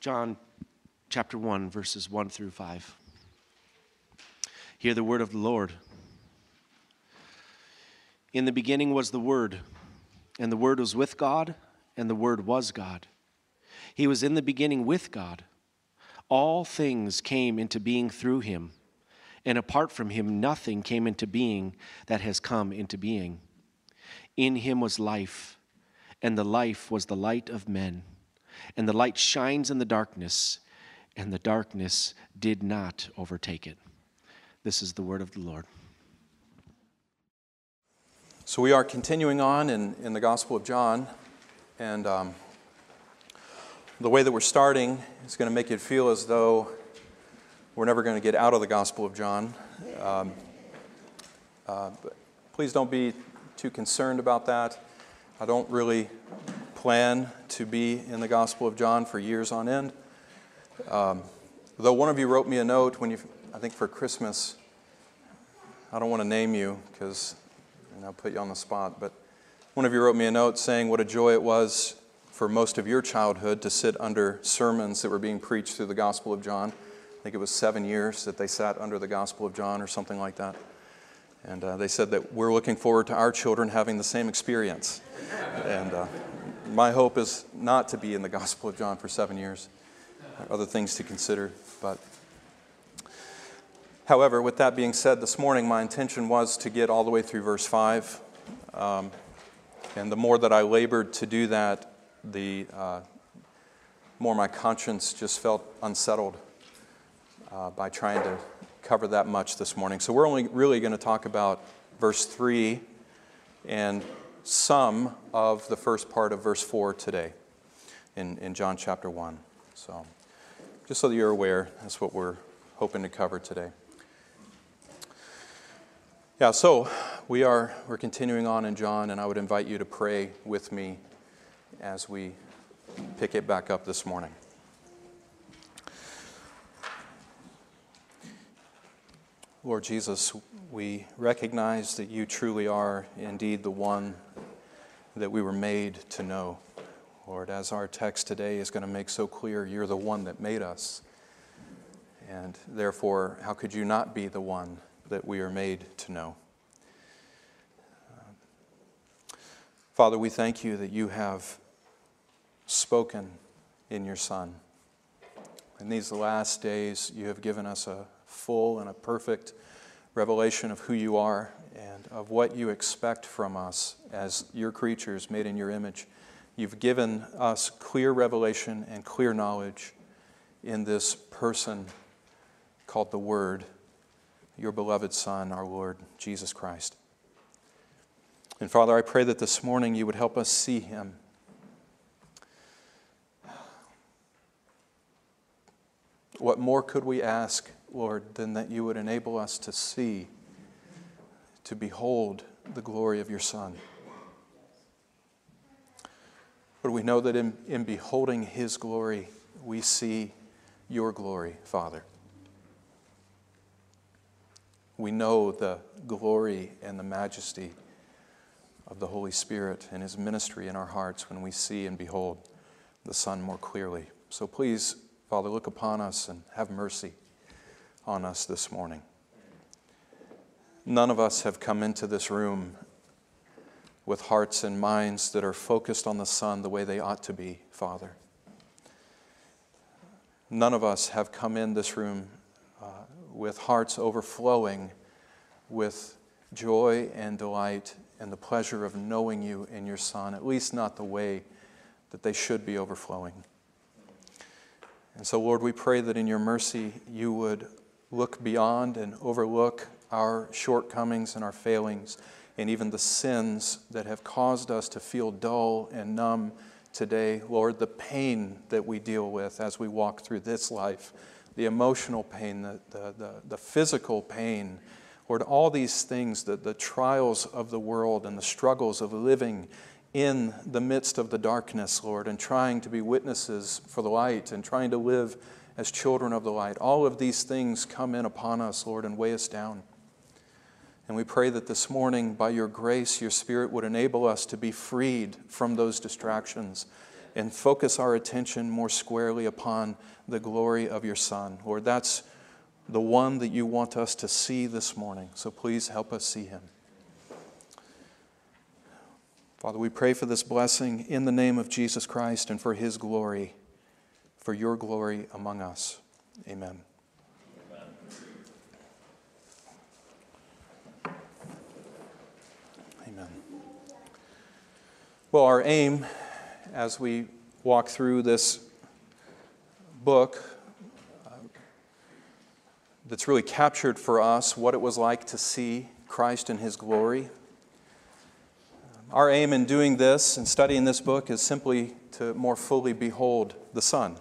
John chapter 1, verses 1 through 5. Hear the word of the Lord. In the beginning was the Word, and the Word was with God, and the Word was God. He was in the beginning with God. All things came into being through him, and apart from him, nothing came into being that has come into being. In him was life, and the life was the light of men. And the light shines in the darkness, and the darkness did not overtake it. This is the word of the Lord. So we are continuing on in, in the Gospel of John, and um, the way that we're starting is going to make it feel as though we're never going to get out of the Gospel of John. Um, uh, please don't be too concerned about that. I don't really plan to be in the Gospel of John for years on end. Um, though one of you wrote me a note when you, I think for Christmas, I don't want to name you because I'll put you on the spot, but one of you wrote me a note saying what a joy it was for most of your childhood to sit under sermons that were being preached through the Gospel of John. I think it was seven years that they sat under the Gospel of John or something like that. And uh, they said that we're looking forward to our children having the same experience. And uh, my hope is not to be in the Gospel of John for seven years. Other things to consider. But however, with that being said, this morning my intention was to get all the way through verse 5. Um, and the more that I labored to do that, the uh, more my conscience just felt unsettled uh, by trying to cover that much this morning. So we're only really going to talk about verse 3 and some of the first part of verse 4 today in, in John chapter 1. So just so that you're aware, that's what we're hoping to cover today. Yeah, so we are we're continuing on in John, and I would invite you to pray with me as we pick it back up this morning. Lord Jesus, we recognize that you truly are indeed the one that we were made to know. Lord, as our text today is going to make so clear, you're the one that made us. And therefore, how could you not be the one that we are made to know? Father, we thank you that you have spoken in your Son. In these last days, you have given us a full and a perfect revelation of who you are and of what you expect from us as your creatures made in your image. You've given us clear revelation and clear knowledge in this person called the Word, your beloved Son, our Lord Jesus Christ. And Father, I pray that this morning you would help us see him. What more could we ask Lord, than that you would enable us to see, to behold the glory of your Son. But we know that in, in beholding his glory, we see your glory, Father. We know the glory and the majesty of the Holy Spirit and his ministry in our hearts when we see and behold the Son more clearly. So please, Father, look upon us and have mercy on us this morning. None of us have come into this room with hearts and minds that are focused on the Son the way they ought to be, Father. None of us have come in this room uh, with hearts overflowing with joy and delight and the pleasure of knowing you and your Son, at least not the way that they should be overflowing. And so, Lord, we pray that in your mercy you would look beyond and overlook our shortcomings and our failings and even the sins that have caused us to feel dull and numb today. Lord, the pain that we deal with as we walk through this life, the emotional pain, the, the, the, the physical pain, Lord, all these things, the, the trials of the world and the struggles of living in the midst of the darkness, Lord, and trying to be witnesses for the light and trying to live as children of the light. All of these things come in upon us, Lord, and weigh us down. And we pray that this morning, by your grace, your Spirit would enable us to be freed from those distractions and focus our attention more squarely upon the glory of your Son. Lord, that's the one that you want us to see this morning. So please help us see him. Father, we pray for this blessing in the name of Jesus Christ and for his glory, for your glory among us. Amen. Amen. Well, our aim as we walk through this book uh, that's really captured for us what it was like to see Christ in his glory our aim in doing this and studying this book is simply to more fully behold the Son.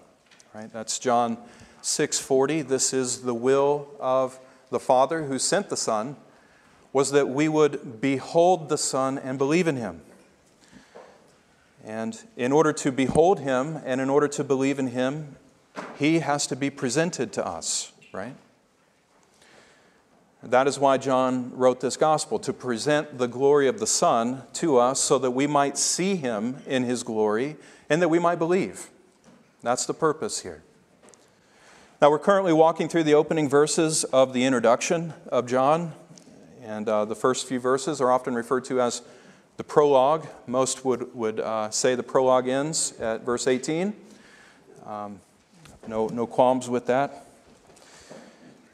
Right? That's John 6:40. This is the will of the Father who sent the Son was that we would behold the Son and believe in him. And in order to behold him and in order to believe in him, he has to be presented to us, right? That is why John wrote this gospel, to present the glory of the Son to us so that we might see him in his glory and that we might believe. That's the purpose here. Now, we're currently walking through the opening verses of the introduction of John, and uh, the first few verses are often referred to as the prologue. Most would, would uh, say the prologue ends at verse 18. Um, no, no qualms with that.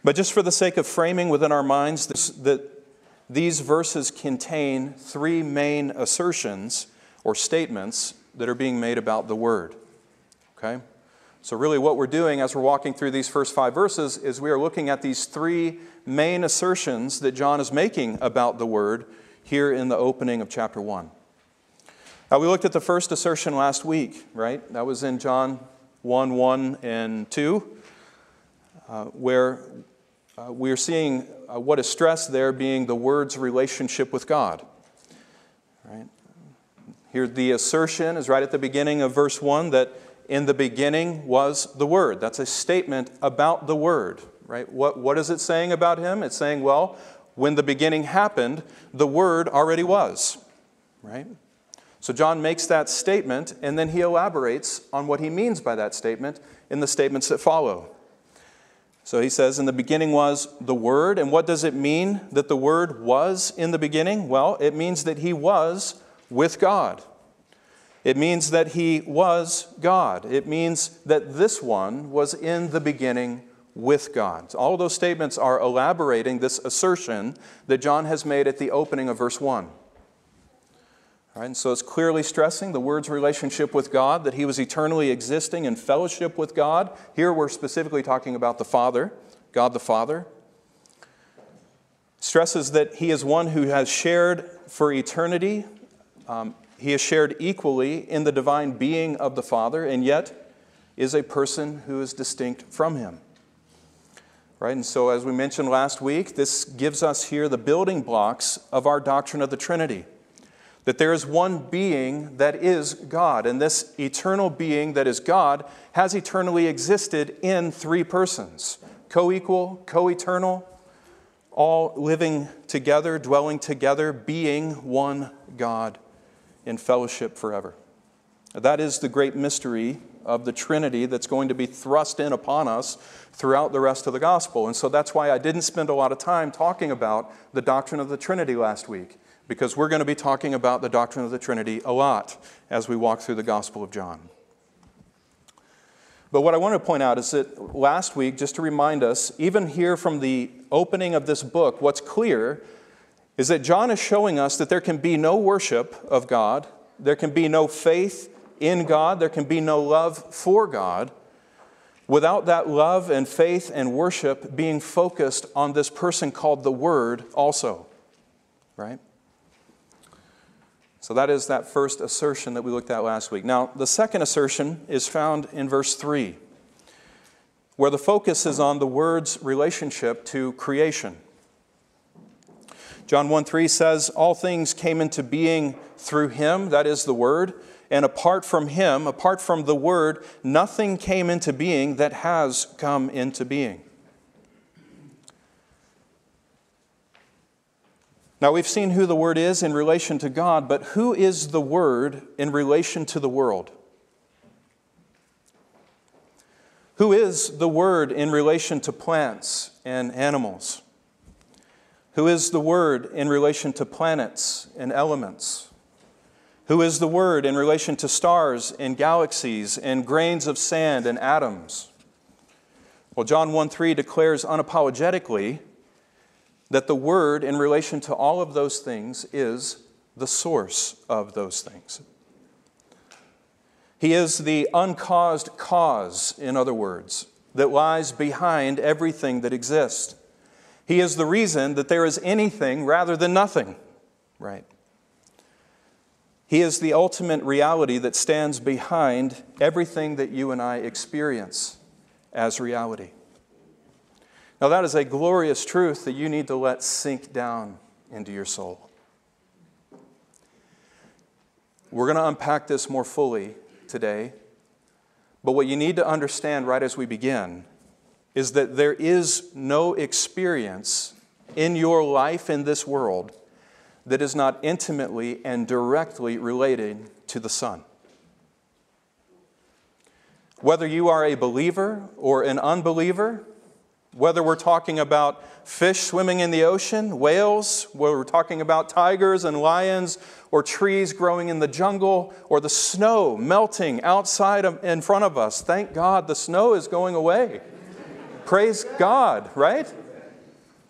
But just for the sake of framing within our minds, this, that these verses contain three main assertions or statements that are being made about the Word. Okay? So, really, what we're doing as we're walking through these first five verses is we are looking at these three main assertions that John is making about the Word here in the opening of chapter 1. Now, we looked at the first assertion last week, right? That was in John 1 1 and 2, uh, where uh, we're seeing uh, what is stressed there being the word's relationship with God. Right? Here, the assertion is right at the beginning of verse 1 that in the beginning was the Word. That's a statement about the Word, right? What, what is it saying about Him? It's saying, well, when the beginning happened, the Word already was, right? So John makes that statement, and then he elaborates on what he means by that statement in the statements that follow. So he says, In the beginning was the Word. And what does it mean that the Word was in the beginning? Well, it means that he was with God. It means that he was God. It means that this one was in the beginning with God. All those statements are elaborating this assertion that John has made at the opening of verse 1. Right, and so it's clearly stressing the word's relationship with God, that he was eternally existing in fellowship with God. Here we're specifically talking about the Father, God the Father. Stresses that he is one who has shared for eternity. Um, he has shared equally in the divine being of the Father, and yet is a person who is distinct from him. Right? And so, as we mentioned last week, this gives us here the building blocks of our doctrine of the Trinity that there is one being that is God, and this eternal being that is God has eternally existed in three persons co equal, co eternal, all living together, dwelling together, being one God in fellowship forever. That is the great mystery of the Trinity that's going to be thrust in upon us throughout the rest of the gospel. And so that's why I didn't spend a lot of time talking about the doctrine of the Trinity last week because we're going to be talking about the doctrine of the Trinity a lot as we walk through the Gospel of John. But what I want to point out is that last week, just to remind us, even here from the opening of this book, what's clear is that John is showing us that there can be no worship of God, there can be no faith in God, there can be no love for God without that love and faith and worship being focused on this person called the Word also. Right? So that is that first assertion that we looked at last week. Now, the second assertion is found in verse 3, where the focus is on the word's relationship to creation. John 1 3 says, All things came into being through him, that is the word, and apart from him, apart from the word, nothing came into being that has come into being. Now, we've seen who the Word is in relation to God, but who is the Word in relation to the world? Who is the Word in relation to plants and animals? Who is the Word in relation to planets and elements? Who is the Word in relation to stars and galaxies and grains of sand and atoms? Well, John 1 3 declares unapologetically that the Word in relation to all of those things is the source of those things. He is the uncaused cause, in other words, that lies behind everything that exists. He is the reason that there is anything rather than nothing, right? He is the ultimate reality that stands behind everything that you and I experience as reality. Now, that is a glorious truth that you need to let sink down into your soul. We're going to unpack this more fully today. But what you need to understand right as we begin is that there is no experience in your life in this world that is not intimately and directly related to the Son. Whether you are a believer or an unbeliever, whether we're talking about fish swimming in the ocean, whales, whether we're talking about tigers and lions, or trees growing in the jungle, or the snow melting outside of, in front of us. Thank God the snow is going away. Praise God, right?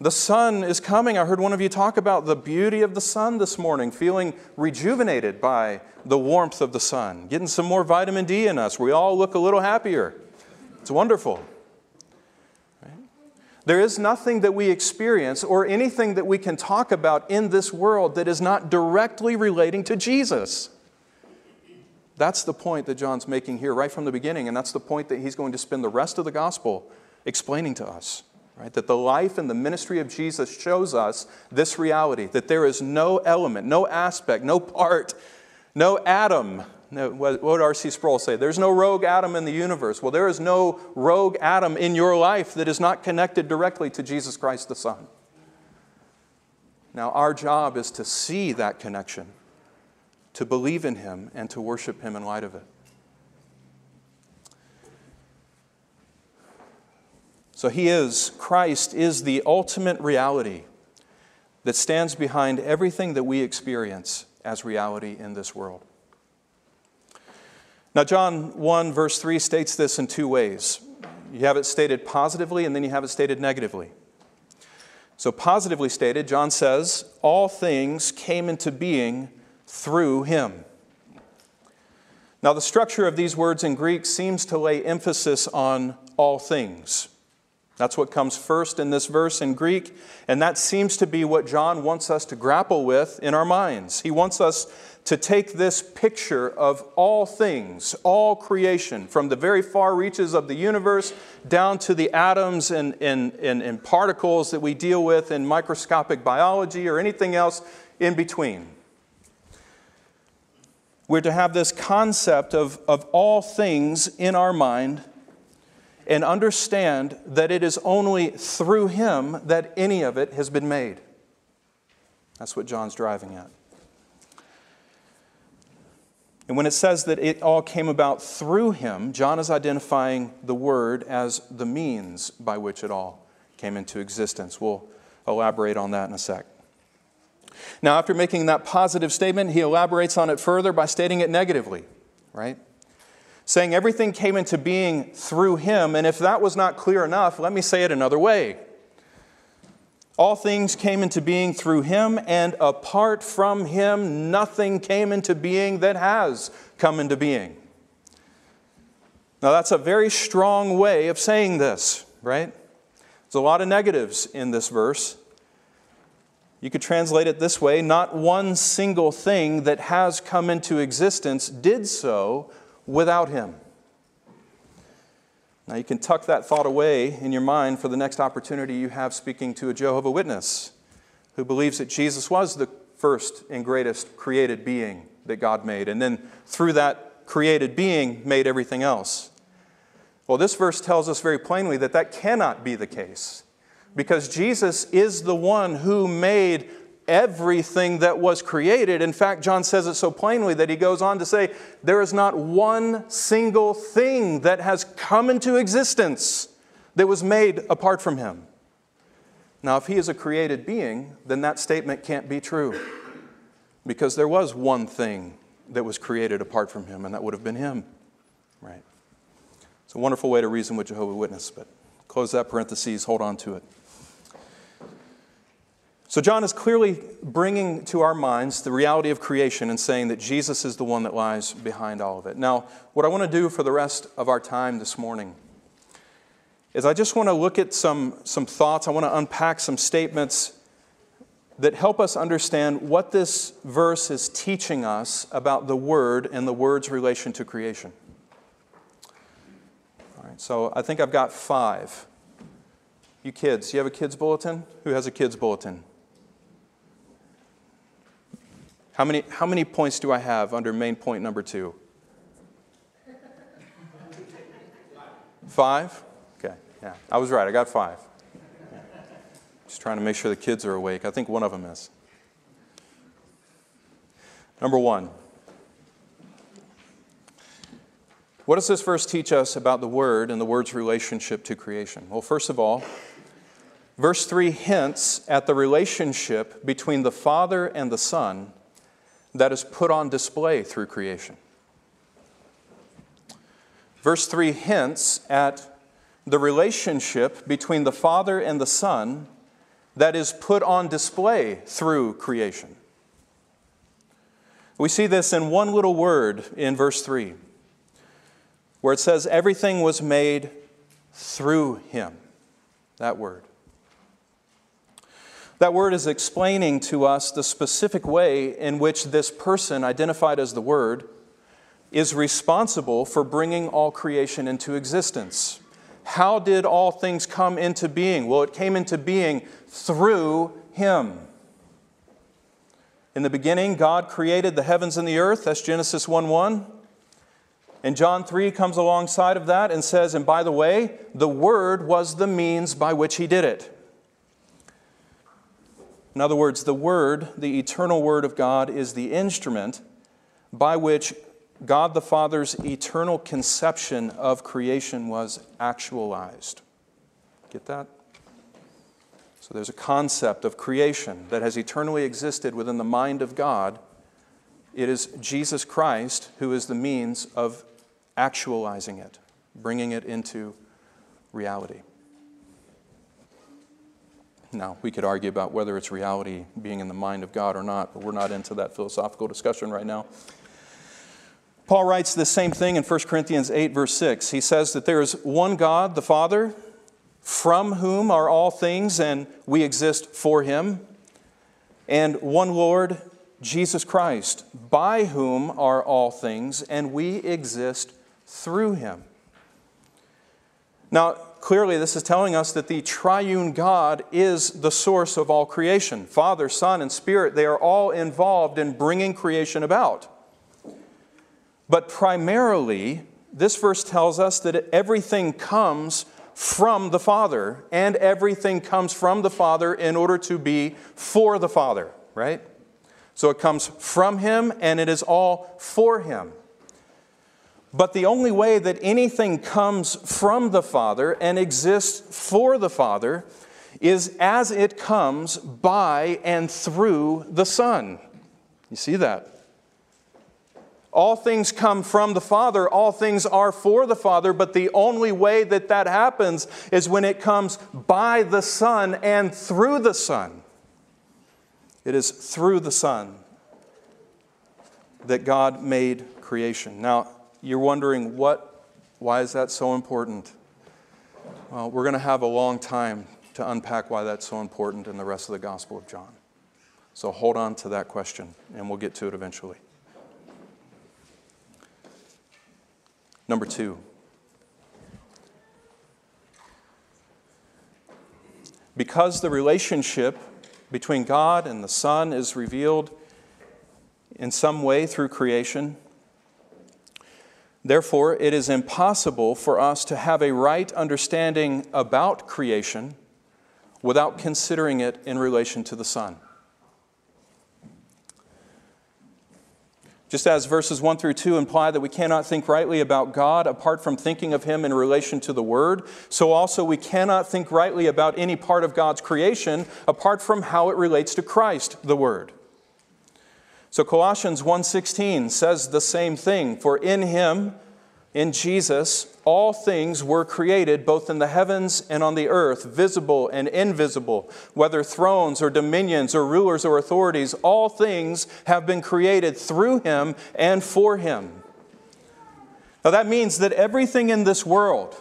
The sun is coming. I heard one of you talk about the beauty of the sun this morning, feeling rejuvenated by the warmth of the sun, getting some more vitamin D in us. We all look a little happier. It's wonderful. There is nothing that we experience or anything that we can talk about in this world that is not directly relating to Jesus. That's the point that John's making here right from the beginning, and that's the point that he's going to spend the rest of the gospel explaining to us. Right? That the life and the ministry of Jesus shows us this reality that there is no element, no aspect, no part, no atom no, what would R.C. Sproul say? There's no rogue atom in the universe. Well, there is no rogue atom in your life that is not connected directly to Jesus Christ the Son. Now, our job is to see that connection, to believe in Him, and to worship Him in light of it. So, He is, Christ is the ultimate reality that stands behind everything that we experience as reality in this world. Now, John 1, verse 3 states this in two ways. You have it stated positively, and then you have it stated negatively. So, positively stated, John says, All things came into being through him. Now, the structure of these words in Greek seems to lay emphasis on all things. That's what comes first in this verse in Greek, and that seems to be what John wants us to grapple with in our minds. He wants us to take this picture of all things, all creation, from the very far reaches of the universe down to the atoms and, and, and, and, particles that we deal with in microscopic biology or anything else in between. We're to have this concept of, of all things in our mind and understand that it is only through Him that any of it has been made. That's what John's driving at. And when it says that it all came about through him, John is identifying the word as the means by which it all came into existence. We'll elaborate on that in a sec. Now, after making that positive statement, he elaborates on it further by stating it negatively, right? Saying everything came into being through him, and if that was not clear enough, let me say it another way. All things came into being through him, and apart from him, nothing came into being that has come into being. Now, that's a very strong way of saying this, right? There's a lot of negatives in this verse. You could translate it this way not one single thing that has come into existence did so without him. Now, you can tuck that thought away in your mind for the next opportunity you have speaking to a Jehovah Witness who believes that Jesus was the first and greatest created being that God made, and then through that created being, made everything else. Well, this verse tells us very plainly that that cannot be the case because Jesus is the one who made everything that was created. In fact, John says it so plainly that he goes on to say, There is not one single thing that has come into existence that was made apart from him. Now, if he is a created being, then that statement can't be true because there was one thing that was created apart from him, and that would have been him. Right? It's a wonderful way to reason with Jehovah Witness, but close that parenthesis, hold on to it. So, John is clearly bringing to our minds the reality of creation and saying that Jesus is the one that lies behind all of it. Now, what I want to do for the rest of our time this morning is I just want to look at some, some thoughts. I want to unpack some statements that help us understand what this verse is teaching us about the Word and the Word's relation to creation. All right, so I think I've got five. You kids, you have a kids' bulletin? Who has a kids' bulletin? How many, how many points do I have under main point number two? Five? Okay, yeah, I was right. I got five. Just trying to make sure the kids are awake. I think one of them is. Number one. What does this verse teach us about the Word and the Word's relationship to creation? Well, first of all, verse 3 hints at the relationship between the Father and the Son that is put on display through creation. Verse 3 hints at the relationship between the Father and the Son that is put on display through creation. We see this in one little word in verse 3, where it says, Everything was made through him. That word. That word is explaining to us the specific way in which this person, identified as the Word, is responsible for bringing all creation into existence. How did all things come into being? Well, it came into being through him. In the beginning, God created the heavens and the earth. That's Genesis 1 1. And John 3 comes alongside of that and says, and by the way, the Word was the means by which he did it. In other words, the Word, the eternal Word of God, is the instrument by which God the Father's eternal conception of creation was actualized. Get that? So there's a concept of creation that has eternally existed within the mind of God. It is Jesus Christ who is the means of actualizing it, bringing it into reality. Now, we could argue about whether it's reality being in the mind of God or not, but we're not into that philosophical discussion right now. Paul writes the same thing in 1 Corinthians 8, verse 6. He says that there is one God, the Father, from whom are all things, and we exist for him, and one Lord, Jesus Christ, by whom are all things, and we exist through him. Now, clearly, this is telling us that the triune God is the source of all creation. Father, Son, and Spirit, they are all involved in bringing creation about. But primarily, this verse tells us that everything comes from the Father, and everything comes from the Father in order to be for the Father, right? So it comes from Him and it is all for Him. But the only way that anything comes from the Father and exists for the Father is as it comes by and through the Son. You see that? All things come from the Father, all things are for the Father, but the only way that that happens is when it comes by the Son and through the Son. It is through the Son that God made creation. Now, you're wondering what why is that so important? Well, we're going to have a long time to unpack why that's so important in the rest of the Gospel of John. So hold on to that question, and we'll get to it eventually. Number two, because the relationship between God and the Son is revealed in some way through creation, Therefore, it is impossible for us to have a right understanding about creation without considering it in relation to the Son. Just as verses 1 through 2 imply that we cannot think rightly about God apart from thinking of Him in relation to the Word, so also we cannot think rightly about any part of God's creation apart from how it relates to Christ, the Word. So Colossians 1:16 says the same thing, for in him in Jesus all things were created both in the heavens and on the earth, visible and invisible, whether thrones or dominions or rulers or authorities, all things have been created through him and for him. Now that means that everything in this world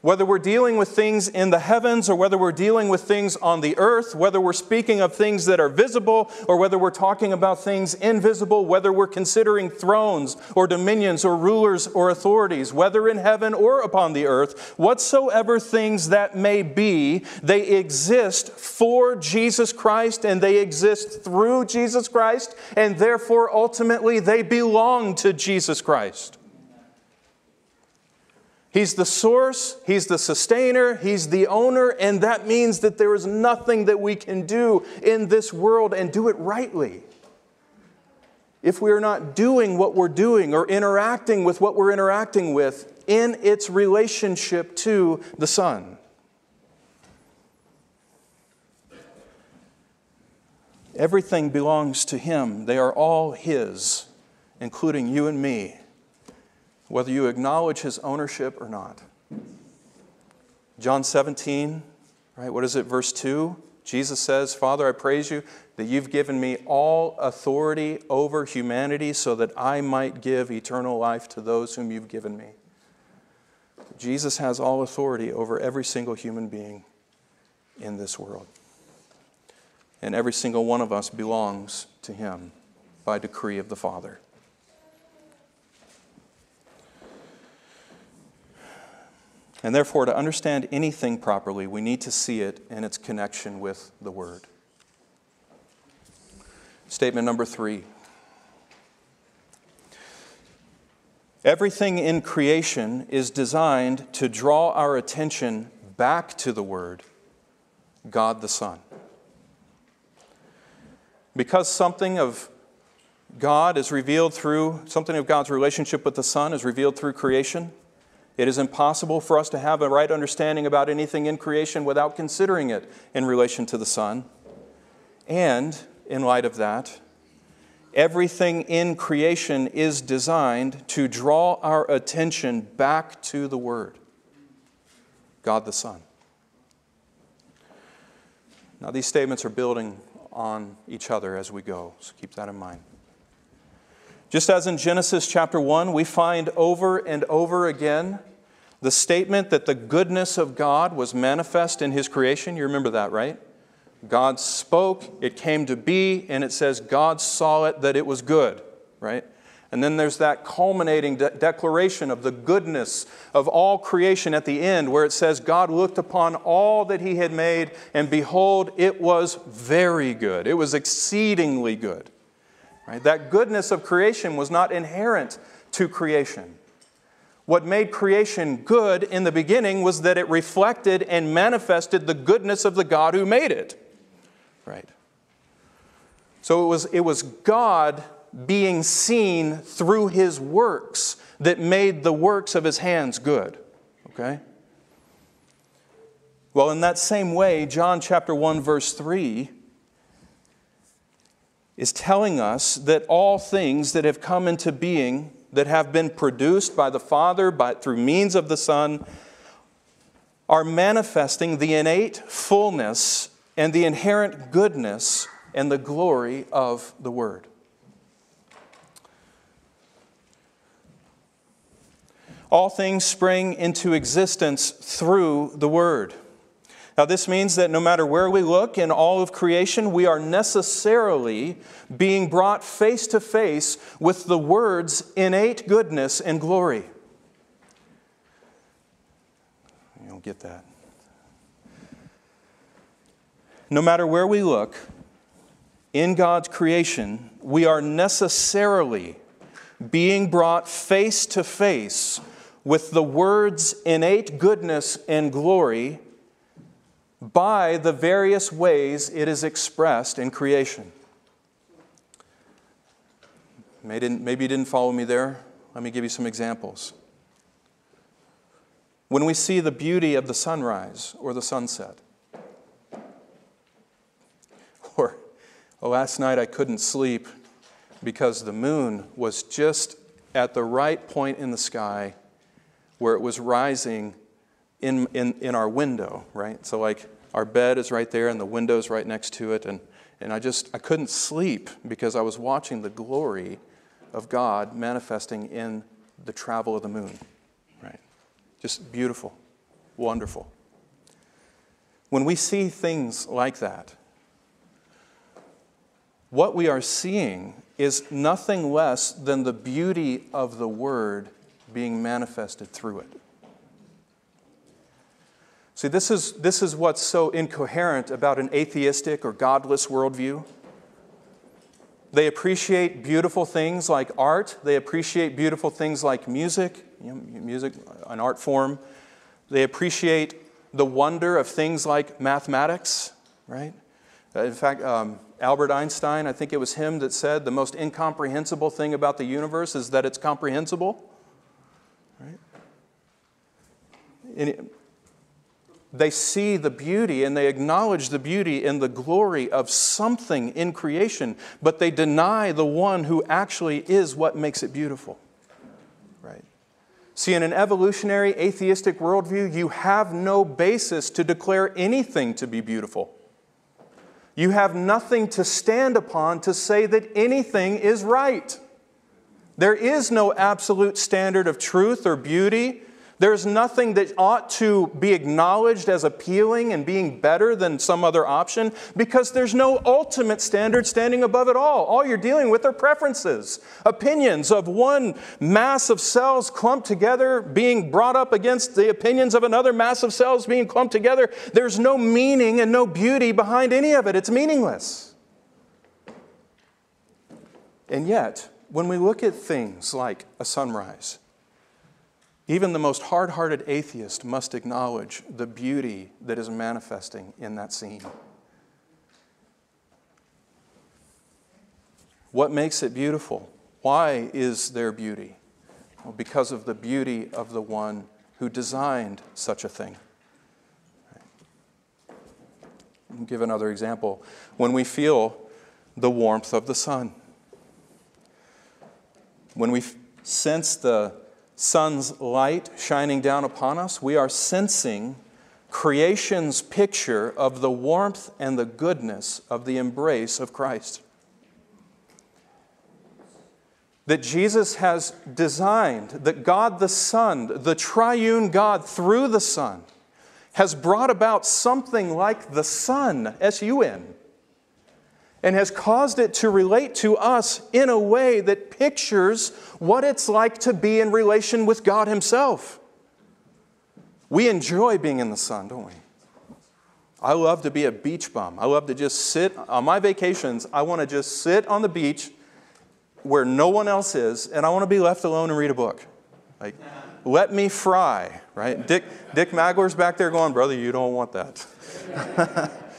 whether we're dealing with things in the heavens or whether we're dealing with things on the earth, whether we're speaking of things that are visible or whether we're talking about things invisible, whether we're considering thrones or dominions or rulers or authorities, whether in heaven or upon the earth, whatsoever things that may be, they exist for Jesus Christ and they exist through Jesus Christ, and therefore ultimately they belong to Jesus Christ. He's the source, He's the sustainer, He's the owner, and that means that there is nothing that we can do in this world and do it rightly. If we are not doing what we're doing or interacting with what we're interacting with in its relationship to the Son. Everything belongs to Him. They are all His, including you and me whether you acknowledge his ownership or not. John 17, right? What is it, verse 2? Jesus says, Father, I praise you that you've given me all authority over humanity so that I might give eternal life to those whom you've given me. Jesus has all authority over every single human being in this world. And every single one of us belongs to him by decree of the Father. And therefore, to understand anything properly, we need to see it in its connection with the Word. Statement number three Everything in creation is designed to draw our attention back to the Word, God the Son. Because something of God is revealed through, something of God's relationship with the Son is revealed through creation it is impossible for us to have a right understanding about anything in creation without considering it in relation to the Son. And in light of that, everything in creation is designed to draw our attention back to the Word, God the Son. Now, these statements are building on each other as we go, so keep that in mind. Just as in Genesis chapter 1, we find over and over again the statement that the goodness of God was manifest in His creation. You remember that, right? God spoke, it came to be, and it says God saw it that it was good, right? And then there's that culminating de- declaration of the goodness of all creation at the end, where it says, God looked upon all that He had made, and behold, it was very good. It was exceedingly good. Right? That goodness of creation was not inherent to creation. What made creation good in the beginning was that it reflected and manifested the goodness of the God who made it. Right? So it was, it was God being seen through his works that made the works of his hands good. Okay? Well, in that same way, John chapter 1, verse 3 is telling us that all things that have come into being that have been produced by the Father by, through means of the Son are manifesting the innate fullness and the inherent goodness and the glory of the Word. All things spring into existence through the Word. Now, this means that no matter where we look in all of creation, we are necessarily being brought face to face with the Word's innate goodness and glory. You don't get that. No matter where we look in God's creation, we are necessarily being brought face to face with the Word's innate goodness and glory by the various ways it is expressed in creation. Maybe you didn't follow me there. Let me give you some examples. When we see the beauty of the sunrise or the sunset, or oh, last night I couldn't sleep because the moon was just at the right point in the sky where it was rising in, in, in our window, right? So, like, our bed is right there and the window's right next to it. And, and I just, I couldn't sleep because I was watching the glory of God manifesting in the travel of the moon, right? Just beautiful, wonderful. When we see things like that, what we are seeing is nothing less than the beauty of the Word being manifested through it. See, this is, this is what's so incoherent about an atheistic or godless worldview. They appreciate beautiful things like art, they appreciate beautiful things like music, you know, music, an art form. They appreciate the wonder of things like mathematics, right? Uh, in fact, um, Albert Einstein, I think it was him that said the most incomprehensible thing about the universe is that it's comprehensible. Right? And they see the beauty and they acknowledge the beauty and the glory of something in creation, but they deny the one who actually is what makes it beautiful. Right? See, in an evolutionary atheistic worldview, you have no basis to declare anything to be beautiful. You have nothing to stand upon to say that anything is right. There is no absolute standard of truth or beauty there's nothing that ought to be acknowledged as appealing and being better than some other option because there's no ultimate standard standing above it all. All you're dealing with are preferences, opinions of one mass of cells clumped together being brought up against the opinions of another mass of cells being clumped together. There's no meaning and no beauty behind any of it. It's meaningless. And yet, when we look at things like a sunrise, even the most hard hearted atheist must acknowledge the beauty that is manifesting in that scene. What makes it beautiful? Why is there beauty? Well, because of the beauty of the one who designed such a thing. I'll give another example. When we feel the warmth of the sun, when we sense the sun's light shining down upon us, we are sensing creation's picture of the warmth and the goodness of the embrace of Christ. That Jesus has designed, that God the Son, the triune God through the Son, has brought about something like the sun, S U N, and has caused it to relate to us in a way that pictures what it's like to be in relation with God Himself. We enjoy being in the sun, don't we? I love to be a beach bum. I love to just sit on my vacations. I want to just sit on the beach where no one else is, and I want to be left alone and read a book. Like, let me fry, right? Dick, Dick Magler's back there going, Brother, you don't want that.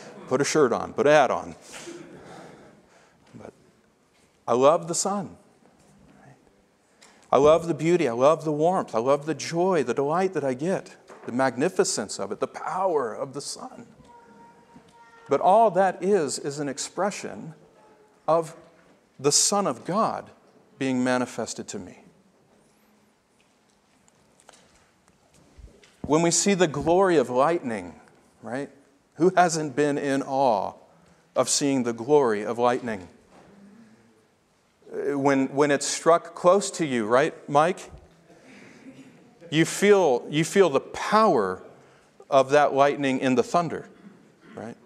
put a shirt on, put a hat on. I love the sun. I love the beauty. I love the warmth. I love the joy, the delight that I get, the magnificence of it, the power of the sun. But all that is, is an expression of the Son of God being manifested to me. When we see the glory of lightning, right? Who hasn't been in awe of seeing the glory of lightning? Uh, when, when it's struck close to you, right, Mike? You feel, you feel the power of that lightning in the thunder, right?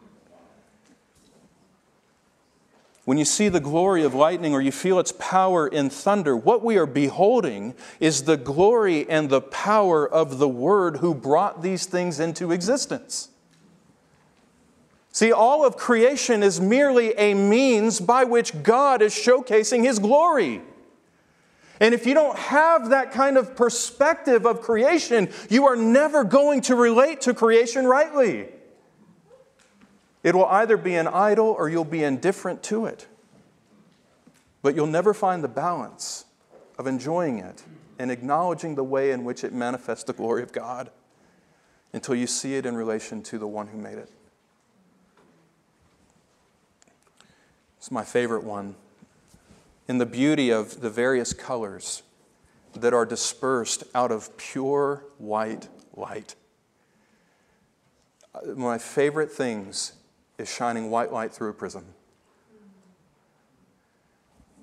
When you see the glory of lightning or you feel its power in thunder, what we are beholding is the glory and the power of the Word who brought these things into existence. See, all of creation is merely a means by which God is showcasing His glory. And if you don't have that kind of perspective of creation, you are never going to relate to creation rightly. It will either be an idol or you'll be indifferent to it. But you'll never find the balance of enjoying it and acknowledging the way in which it manifests the glory of God until you see it in relation to the one who made it. It's my favorite one. In the beauty of the various colors that are dispersed out of pure white light. One of my favorite things is shining white light through a prism.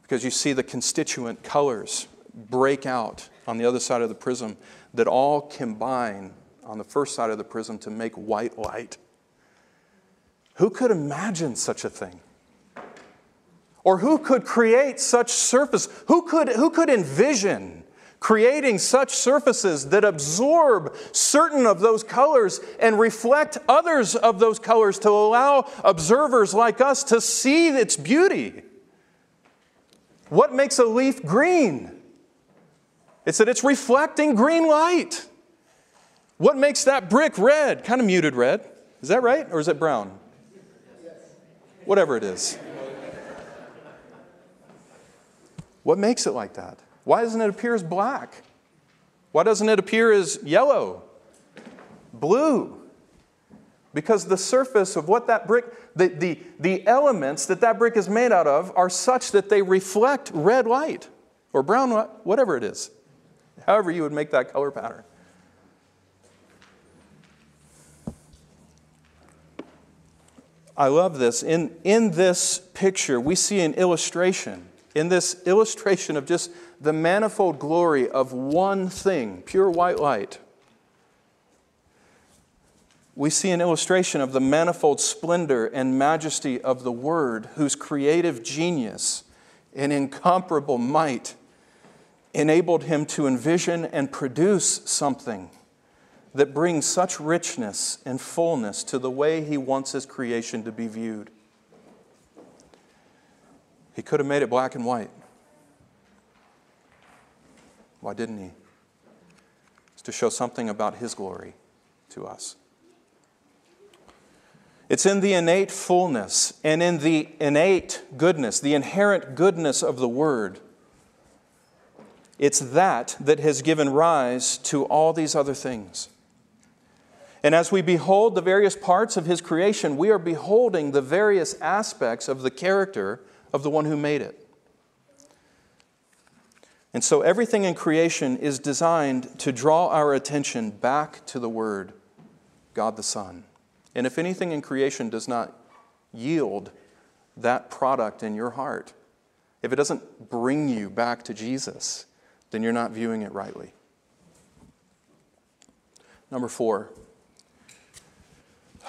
Because you see the constituent colors break out on the other side of the prism that all combine on the first side of the prism to make white light. Who could imagine such a thing? Or who could create such surface? Who could, who could envision creating such surfaces that absorb certain of those colors and reflect others of those colors to allow observers like us to see its beauty? What makes a leaf green? It's that it's reflecting green light. What makes that brick red? Kind of muted red. Is that right? Or is it brown? Whatever it is. What makes it like that? Why doesn't it appear as black? Why doesn't it appear as yellow, blue? Because the surface of what that brick, the, the, the elements that that brick is made out of are such that they reflect red light or brown light, whatever it is. However, you would make that color pattern. I love this. In, in this picture, we see an illustration in this illustration of just the manifold glory of one thing, pure white light, we see an illustration of the manifold splendor and majesty of the Word, whose creative genius and incomparable might enabled him to envision and produce something that brings such richness and fullness to the way he wants his creation to be viewed. He could have made it black and white. Why didn't he? It's to show something about his glory to us. It's in the innate fullness and in the innate goodness, the inherent goodness of the Word. It's that that has given rise to all these other things. And as we behold the various parts of His creation, we are beholding the various aspects of the character of the one who made it. And so everything in creation is designed to draw our attention back to the Word, God the Son. And if anything in creation does not yield that product in your heart, if it doesn't bring you back to Jesus, then you're not viewing it rightly. Number four.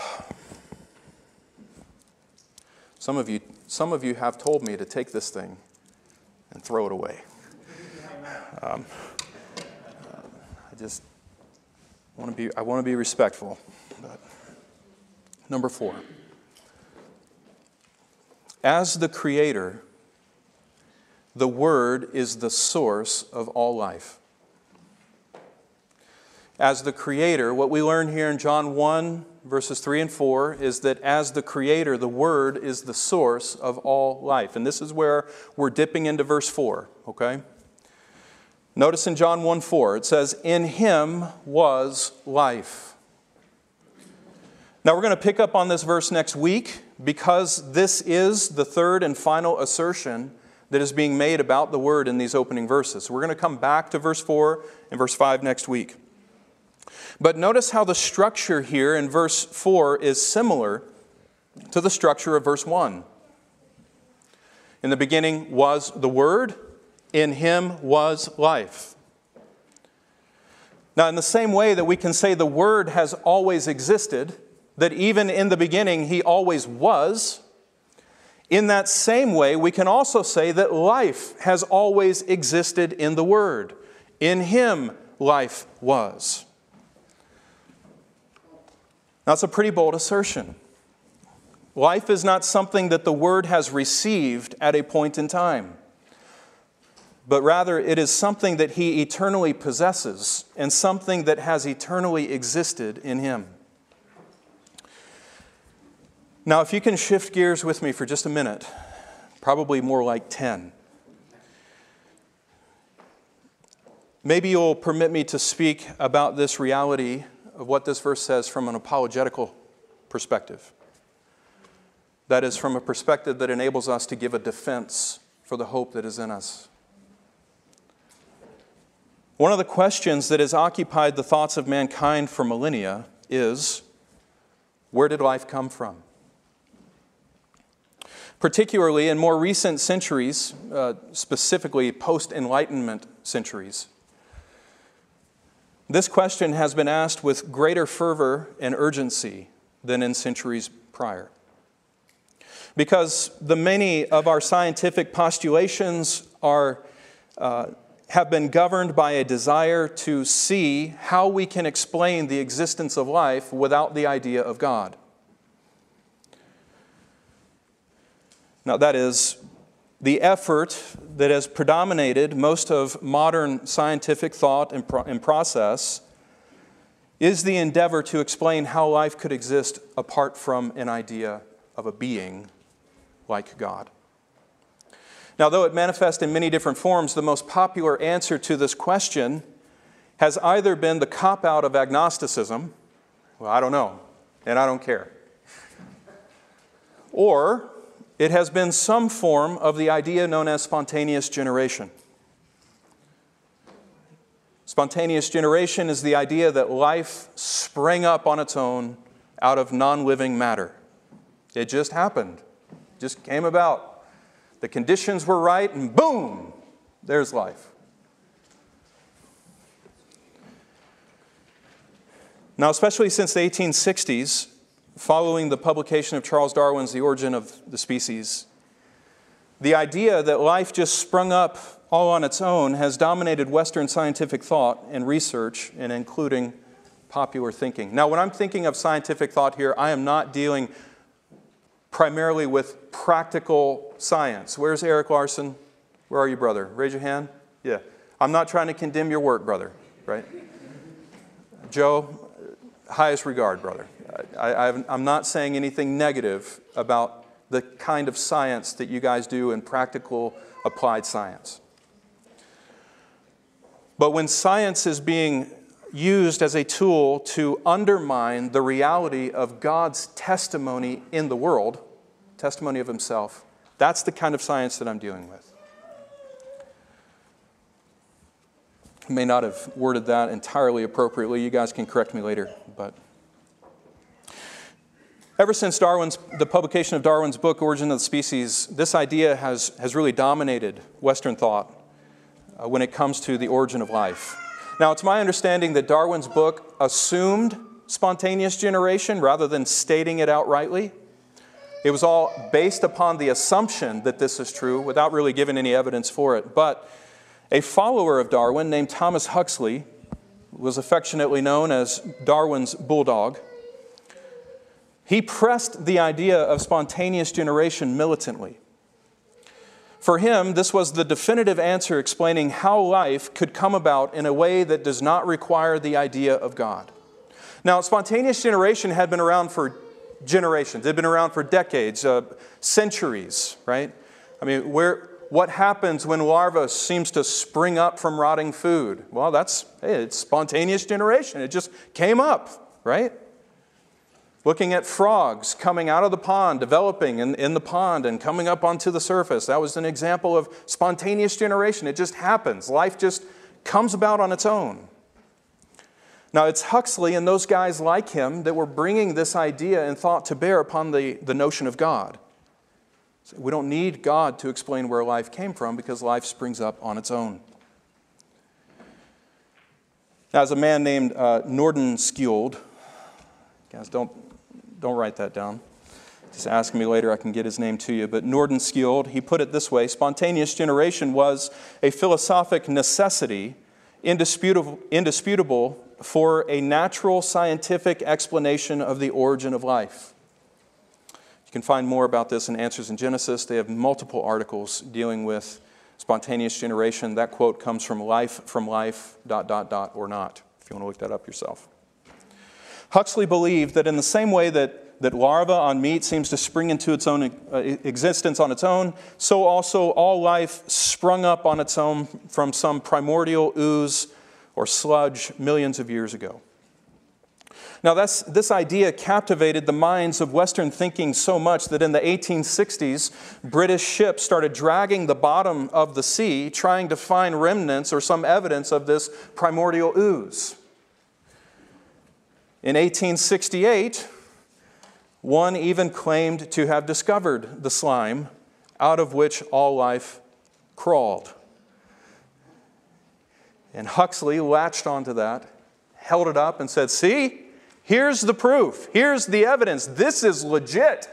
Some of you some of you have told me to take this thing and throw it away. Um, I just want to be, I want to be respectful. But. Number four. As the Creator, the Word is the source of all life. As the Creator, what we learn here in John 1 verses 3 and 4 is that as the Creator, the Word is the source of all life. And this is where we're dipping into verse 4, okay? Notice in John 1 4, it says, In Him was life. Now we're going to pick up on this verse next week because this is the third and final assertion that is being made about the Word in these opening verses. We're going to come back to verse 4 and verse 5 next week. But notice how the structure here in verse 4 is similar to the structure of verse 1. In the beginning was the Word, in him was life. Now, in the same way that we can say the Word has always existed, that even in the beginning he always was, in that same way, we can also say that life has always existed in the Word. In him life was. That's a pretty bold assertion. Life is not something that the Word has received at a point in time, but rather it is something that He eternally possesses and something that has eternally existed in Him. Now, if you can shift gears with me for just a minute, probably more like 10. Maybe you'll permit me to speak about this reality of what this verse says from an apologetical perspective. That is, from a perspective that enables us to give a defense for the hope that is in us. One of the questions that has occupied the thoughts of mankind for millennia is where did life come from? Particularly in more recent centuries, uh, specifically post Enlightenment centuries, this question has been asked with greater fervor and urgency than in centuries prior. Because the many of our scientific postulations are, uh, have been governed by a desire to see how we can explain the existence of life without the idea of God. Now, that is the effort that has predominated most of modern scientific thought and, pro- and process is the endeavor to explain how life could exist apart from an idea of a being like God. Now, though it manifests in many different forms, the most popular answer to this question has either been the cop out of agnosticism, well, I don't know, and I don't care, or it has been some form of the idea known as spontaneous generation. Spontaneous generation is the idea that life sprang up on its own out of non living matter. It just happened, just came about. The conditions were right, and boom, there's life. Now, especially since the 1860s, following the publication of Charles Darwin's The Origin of the Species, the idea that life just sprung up all on its own has dominated Western scientific thought and research, and including popular thinking. Now, when I'm thinking of scientific thought here, I am not dealing primarily with practical science. Where's Eric Larson? Where are you, brother? Raise your hand. Yeah. I'm not trying to condemn your work, brother, right? Joe, highest regard, brother. I, am not saying anything negative about the kind of science that you guys do in practical applied science. But when science is being used as a tool to undermine the reality of God's testimony in the world, testimony of Himself, that's the kind of science that I'm dealing with. I may not have worded that entirely appropriately. You guys can correct me later, but. Ever since Darwin's, the publication of Darwin's book, Origin of the Species, this idea has, has really dominated Western thought uh, when it comes to the origin of life. Now, it's my understanding that Darwin's book assumed spontaneous generation rather than stating it outrightly. It was all based upon the assumption that this is true without really giving any evidence for it. But a follower of Darwin named Thomas Huxley was affectionately known as Darwin's bulldog. He pressed the idea of spontaneous generation militantly. For him, this was the definitive answer explaining how life could come about in a way that does not require the idea of God. Now, spontaneous generation had been around for generations, it had been around for decades, uh, centuries, right? I mean, where, what happens when larva seems to spring up from rotting food? Well, that's hey, it's spontaneous generation. It just came up, right? Looking at frogs coming out of the pond, developing in, in the pond and coming up onto the surface. That was an example of spontaneous generation. It just happens. Life just comes about on its own. Now, it's Huxley and those guys like him that were bringing this idea and thought to bear upon the, the notion of God. We don't need God to explain where life came from because life springs up on its own. Now, as a man named uh, Nordenskjold, guys, don't don't write that down. Just ask me later, I can get his name to you. But Nordenskjold, he put it this way spontaneous generation was a philosophic necessity, indisputable, indisputable for a natural scientific explanation of the origin of life. You can find more about this in Answers in Genesis. They have multiple articles dealing with spontaneous generation. That quote comes from life from life, dot, dot, dot, or not, if you want to look that up yourself. Huxley believed that in the same way that that larva on meat seems to spring into its own uh, existence on its own, so also all life sprung up on its own from some primordial ooze or sludge millions of years ago. Now, this idea captivated the minds of Western thinking so much that in the 1860s, British ships started dragging the bottom of the sea, trying to find remnants or some evidence of this primordial ooze. In 1868, one even claimed to have discovered the slime out of which all life crawled. And Huxley latched onto that, held it up, and said, See, Here's the proof. Here's the evidence. This is legit.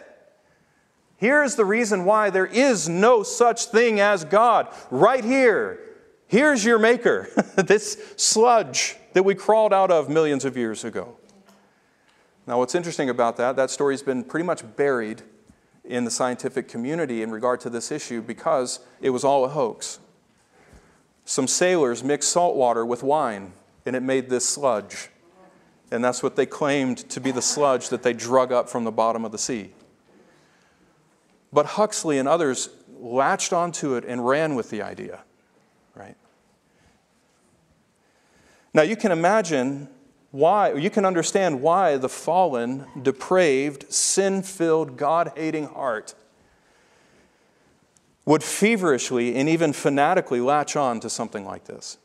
Here's the reason why there is no such thing as God. Right here. Here's your maker. this sludge that we crawled out of millions of years ago. Now, what's interesting about that, that story's been pretty much buried in the scientific community in regard to this issue because it was all a hoax. Some sailors mixed salt water with wine and it made this sludge. And that's what they claimed to be the sludge that they drug up from the bottom of the sea. But Huxley and others latched onto it and ran with the idea, right? Now you can imagine why, you can understand why the fallen, depraved, sin filled, God hating heart would feverishly and even fanatically latch on to something like this.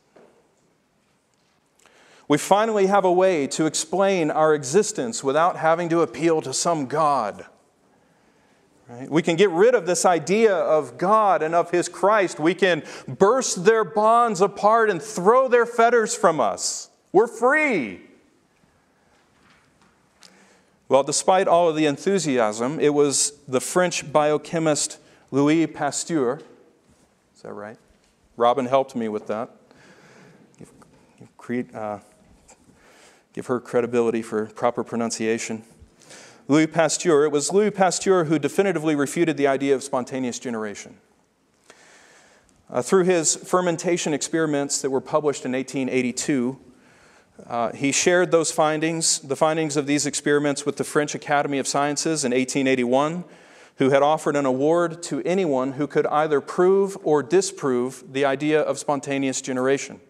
We finally have a way to explain our existence without having to appeal to some God. Right? We can get rid of this idea of God and of His Christ. We can burst their bonds apart and throw their fetters from us. We're free. Well, despite all of the enthusiasm, it was the French biochemist Louis Pasteur. Is that right? Robin helped me with that. Create, uh, give her credibility for proper pronunciation. Louis Pasteur, it was Louis Pasteur who definitively refuted the idea of spontaneous generation. Uh, through his fermentation experiments that were published in 1882, uh, he shared those findings, the findings of these experiments, with the French Academy of Sciences in 1881, who had offered an award to anyone who could either prove or disprove the idea of spontaneous generation.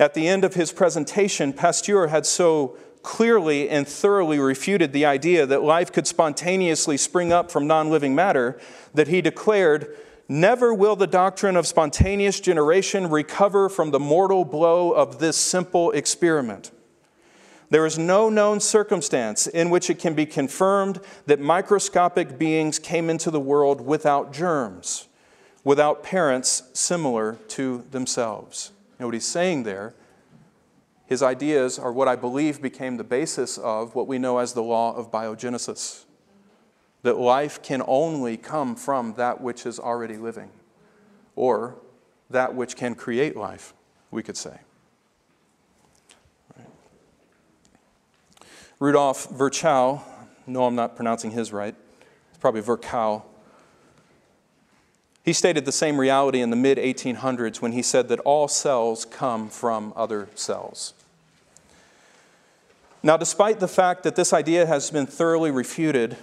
At the end of his presentation, Pasteur had so clearly and thoroughly refuted the idea that life could spontaneously spring up from non living matter that he declared, Never will the doctrine of spontaneous generation recover from the mortal blow of this simple experiment. There is no known circumstance in which it can be confirmed that microscopic beings came into the world without germs, without parents similar to themselves. And what he's saying there, his ideas are what I believe became the basis of what we know as the law of biogenesis that life can only come from that which is already living, or that which can create life, we could say. Right. Rudolf Virchow, no, I'm not pronouncing his right, it's probably Virchow he stated the same reality in the mid 1800s when he said that all cells come from other cells. Now, despite the fact that this idea has been thoroughly refuted,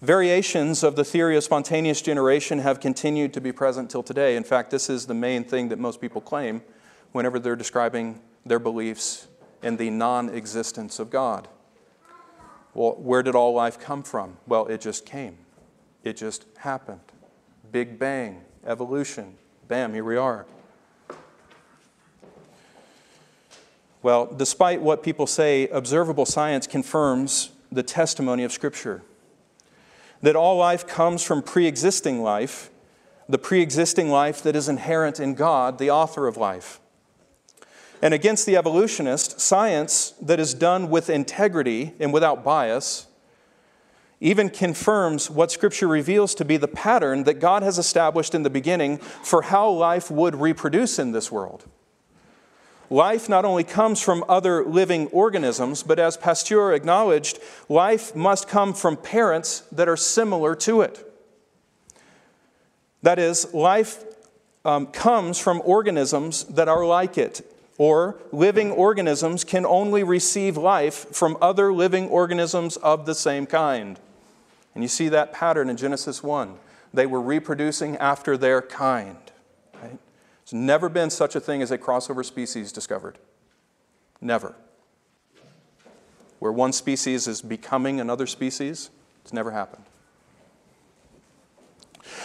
variations of the theory of spontaneous generation have continued to be present till today. In fact, this is the main thing that most people claim whenever they're describing their beliefs in the non existence of God. Well, where did all life come from? Well, it just came, it just happened. Big Bang, evolution. Bam, here we are. Well, despite what people say, observable science confirms the testimony of Scripture that all life comes from pre existing life, the pre existing life that is inherent in God, the author of life. And against the evolutionist, science that is done with integrity and without bias even confirms what Scripture reveals to be the pattern that God has established in the beginning for how life would reproduce in this world. Life not only comes from other living organisms, but as Pasteur acknowledged, life must come from parents that are similar to it. That is, life um, comes from organisms that are like it, or living organisms can only receive life from other living organisms of the same kind. And you see that pattern in Genesis 1. They were reproducing after their kind. There's never been such a thing as a crossover species discovered. Never. Where one species is becoming another species, it's never happened.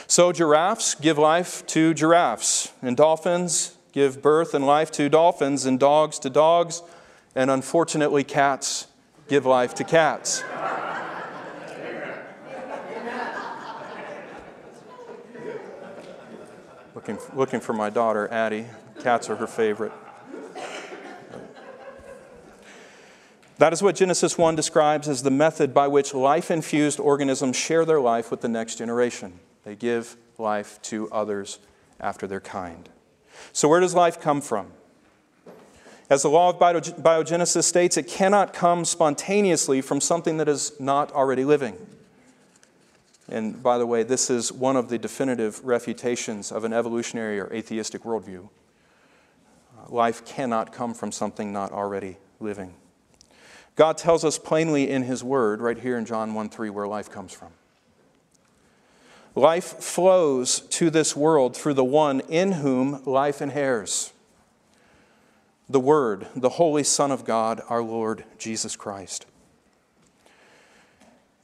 So, giraffes give life to giraffes, and dolphins give birth and life to dolphins, and dogs to dogs, and unfortunately, cats give life to cats. Looking, looking for my daughter, Addie. Cats are her favorite. That is what Genesis 1 describes as the method by which life infused organisms share their life with the next generation. They give life to others after their kind. So, where does life come from? As the law of biogenesis states, it cannot come spontaneously from something that is not already living. And by the way, this is one of the definitive refutations of an evolutionary or atheistic worldview. Uh, life cannot come from something not already living. God tells us plainly in His Word, right here in John 1 3, where life comes from. Life flows to this world through the one in whom life inheres the Word, the Holy Son of God, our Lord Jesus Christ.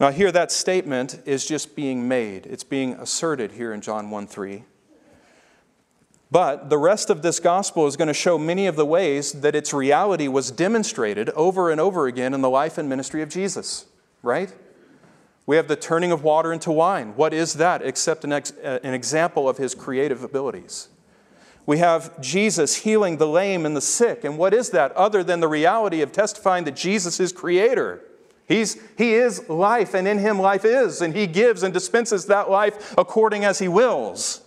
Now, here that statement is just being made, it's being asserted here in John 1 3. But the rest of this gospel is going to show many of the ways that its reality was demonstrated over and over again in the life and ministry of Jesus, right? We have the turning of water into wine. What is that except an, ex- uh, an example of his creative abilities? We have Jesus healing the lame and the sick. And what is that other than the reality of testifying that Jesus is creator? He's, he is life, and in him life is, and he gives and dispenses that life according as he wills.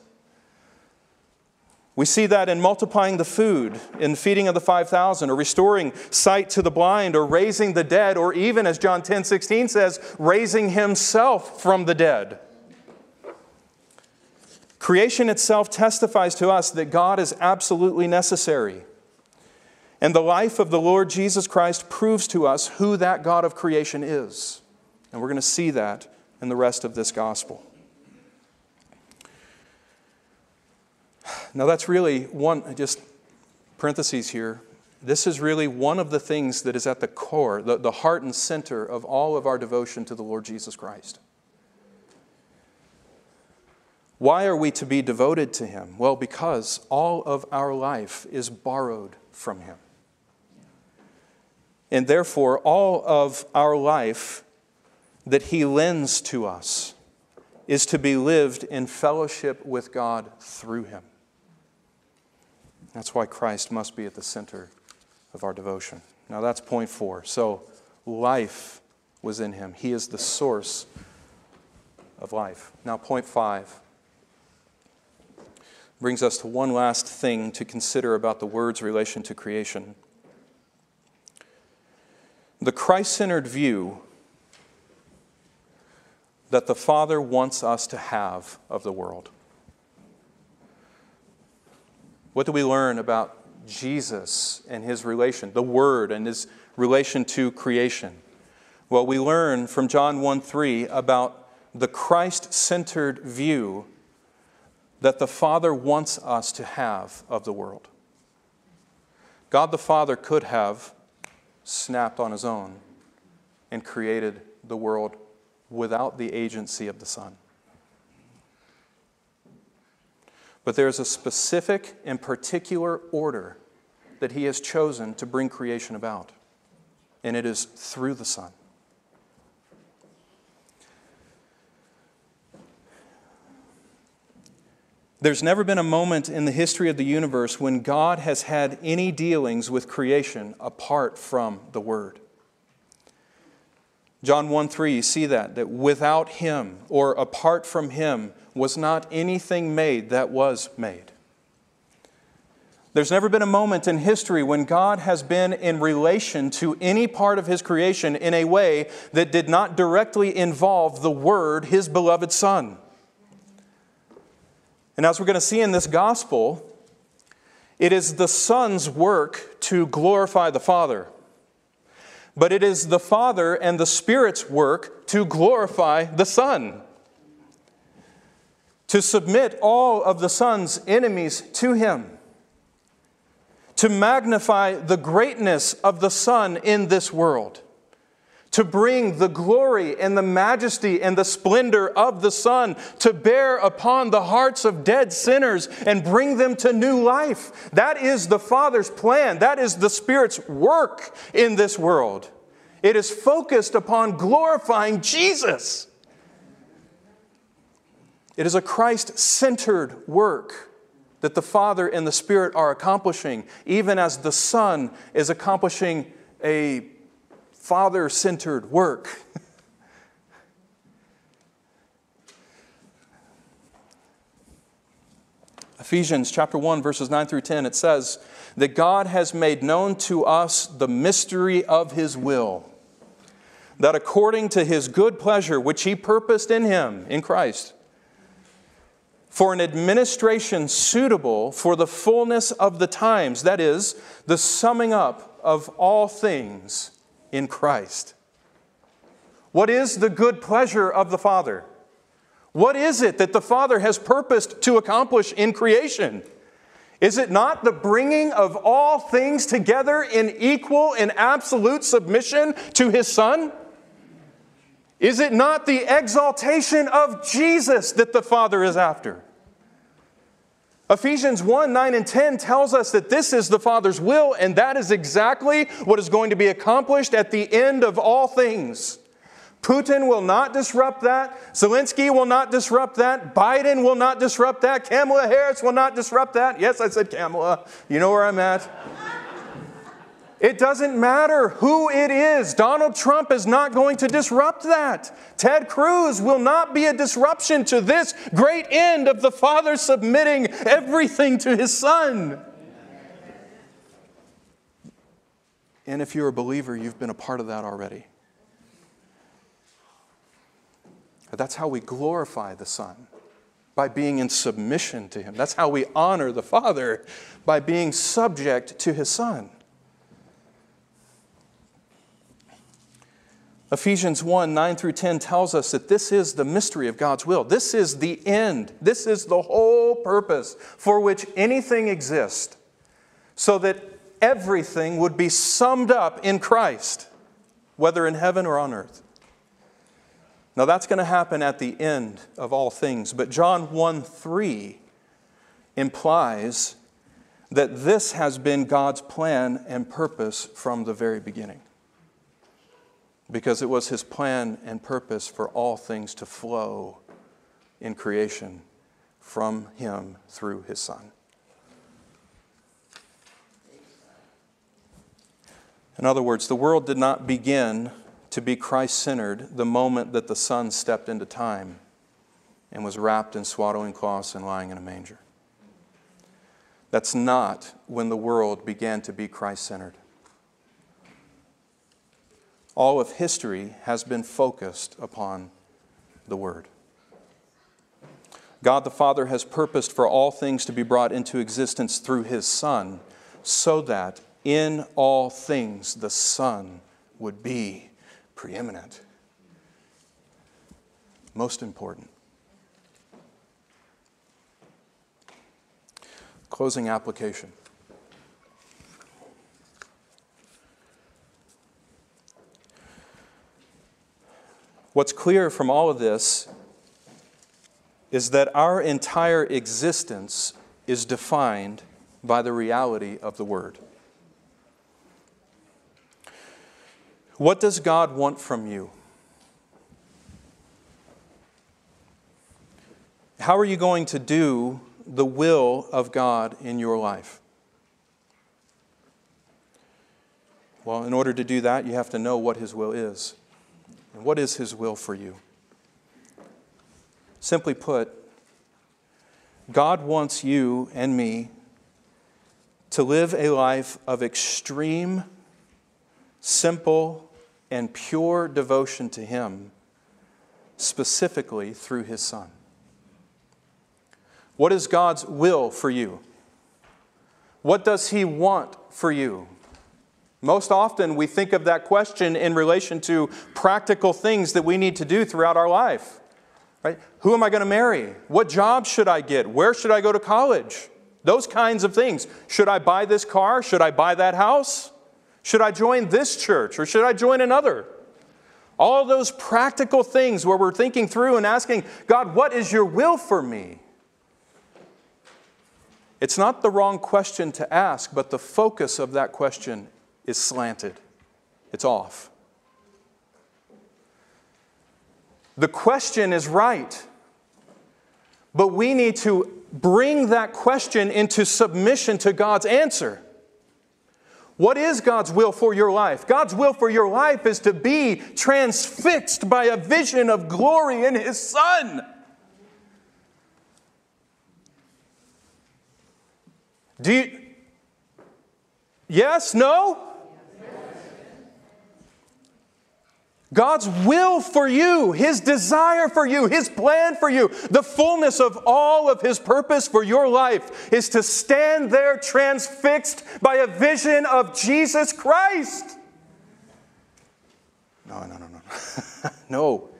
We see that in multiplying the food, in feeding of the 5,000, or restoring sight to the blind, or raising the dead, or even, as John 10 16 says, raising himself from the dead. Creation itself testifies to us that God is absolutely necessary. And the life of the Lord Jesus Christ proves to us who that God of creation is. And we're going to see that in the rest of this gospel. Now, that's really one, just parentheses here. This is really one of the things that is at the core, the, the heart and center of all of our devotion to the Lord Jesus Christ. Why are we to be devoted to Him? Well, because all of our life is borrowed from Him. And therefore, all of our life that He lends to us is to be lived in fellowship with God through Him. That's why Christ must be at the center of our devotion. Now, that's point four. So, life was in him, he is the source of life. Now, point five brings us to one last thing to consider about the word's relation to creation. The Christ centered view that the Father wants us to have of the world. What do we learn about Jesus and his relation, the Word and his relation to creation? Well, we learn from John 1 3 about the Christ centered view that the Father wants us to have of the world. God the Father could have snapped on his own and created the world without the agency of the Son. But there's a specific and particular order that He has chosen to bring creation about, and it is through the Son. There's never been a moment in the history of the universe when God has had any dealings with creation apart from the Word. John 1 3, you see that, that without Him or apart from Him, was not anything made that was made. There's never been a moment in history when God has been in relation to any part of His creation in a way that did not directly involve the Word, His beloved Son. And as we're going to see in this gospel, It is the Son's work to glorify the Father. But it is the Father and the Spirit's work to glorify the Son. To submit all of the Son's enemies to Him. To magnify the greatness of the Son in this world to bring the glory and the majesty and the splendor of the Son to bear upon the hearts of dead sinners and bring them to new life. That is the Father's plan. That is the Spirit's work in this world. It is focused upon glorifying Jesus. It is a Christ centered work that the Father and the Spirit are accomplishing, even as the Son is accomplishing a father centered work. Ephesians chapter 1 verses 9 through 10 it says that God has made known to us the mystery of his will that according to his good pleasure which he purposed in him in Christ for an administration suitable for the fullness of the times that is the summing up of all things in Christ. What is the good pleasure of the Father? What is it that the Father has purposed to accomplish in creation? Is it not the bringing of all things together in equal and absolute submission to His Son? Is it not the exaltation of Jesus that the Father is after? Ephesians 1 9 and 10 tells us that this is the Father's will, and that is exactly what is going to be accomplished at the end of all things. Putin will not disrupt that. Zelensky will not disrupt that. Biden will not disrupt that. Kamala Harris will not disrupt that. Yes, I said Kamala. You know where I'm at. It doesn't matter who it is. Donald Trump is not going to disrupt that. Ted Cruz will not be a disruption to this great end of the Father submitting everything to his Son. And if you're a believer, you've been a part of that already. That's how we glorify the Son, by being in submission to Him. That's how we honor the Father, by being subject to His Son. Ephesians 1 9 through 10 tells us that this is the mystery of God's will. This is the end. This is the whole purpose for which anything exists, so that everything would be summed up in Christ, whether in heaven or on earth. Now, that's going to happen at the end of all things, but John 1 3 implies that this has been God's plan and purpose from the very beginning because it was his plan and purpose for all things to flow in creation from him through his son. In other words, the world did not begin to be Christ centered the moment that the Son stepped into time and was wrapped in swaddling cloths and lying in a manger. That's not when the world began to be Christ centered all of history has been focused upon the Word. God the Father has purposed for all things to be brought into existence through His Son, so that in all things the Son would be preeminent. Most important. Closing application. What's clear from all of this is that our entire existence is defined by the reality of the Word. What does God want from you? How are you going to do the will of God in your life? Well, in order to do that, you have to know what His will is. And what is His will for you? Simply put, God wants you and me to live a life of extreme, simple, and pure devotion to Him, specifically through His Son. What is God's will for you? What does He want for you? Most often, we think of that question in relation to practical things that we need to do throughout our life. Right? Who am I going to marry? What job should I get? Where should I go to college? Those kinds of things. Should I buy this car? Should I buy that house? Should I join this church or should I join another? All those practical things where we're thinking through and asking, God, what is your will for me? It's not the wrong question to ask, but the focus of that question is slanted, it's off. The question is right, but we need to bring that question into submission to God's answer. What is God's will for your life? God's will for your life is to be transfixed by a vision of glory in His Son. Do you. Yes? No? God's will for you, His desire for you, His plan for you, the fullness of all of His purpose for your life is to stand there transfixed by a vision of Jesus Christ. No, no, no, no. no.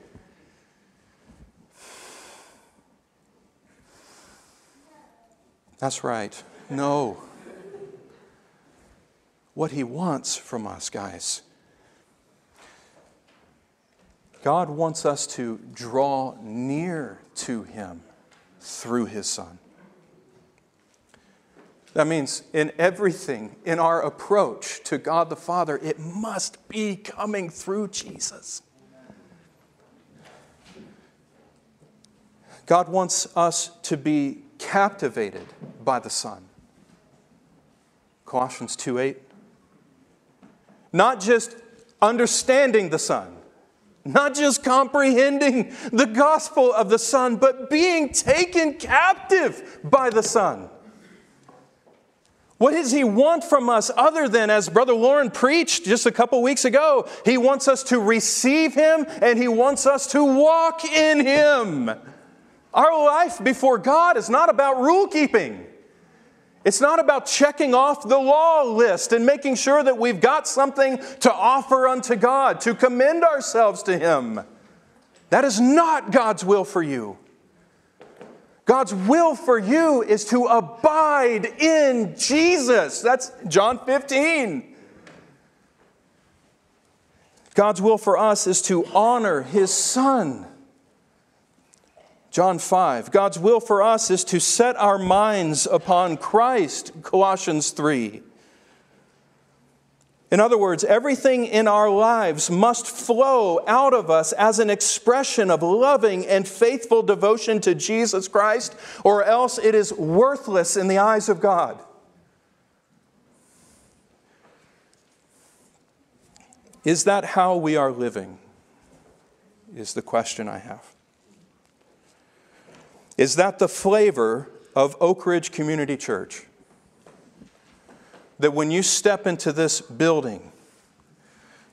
That's right. No. What He wants from us, guys God wants us to draw near to Him through His Son. That means in everything, in our approach to God the Father, it must be coming through Jesus. God wants us to be captivated by the Son. Colossians 2 8. Not just understanding the Son, not just comprehending the gospel of the Son, but being taken captive by the Son. What does he want from us other than, as Brother Lauren preached just a couple weeks ago, he wants us to receive him and he wants us to walk in him. Our life before God is not about rule keeping. It's not about checking off the law list and making sure that we've got something to offer unto God, to commend ourselves to Him. That is not God's will for you. God's will for you is to abide in Jesus. That's John 15. God's will for us is to honor His Son. John 5. God's will for us is to set our minds upon Christ, Colossians 3. In other words, everything in our lives must flow out of us as an expression of loving and faithful devotion to Jesus Christ, or else it is worthless in the eyes of God. Is that how we are living? Is the question I have. Is that the flavor of Oak Ridge Community Church? That when you step into this building,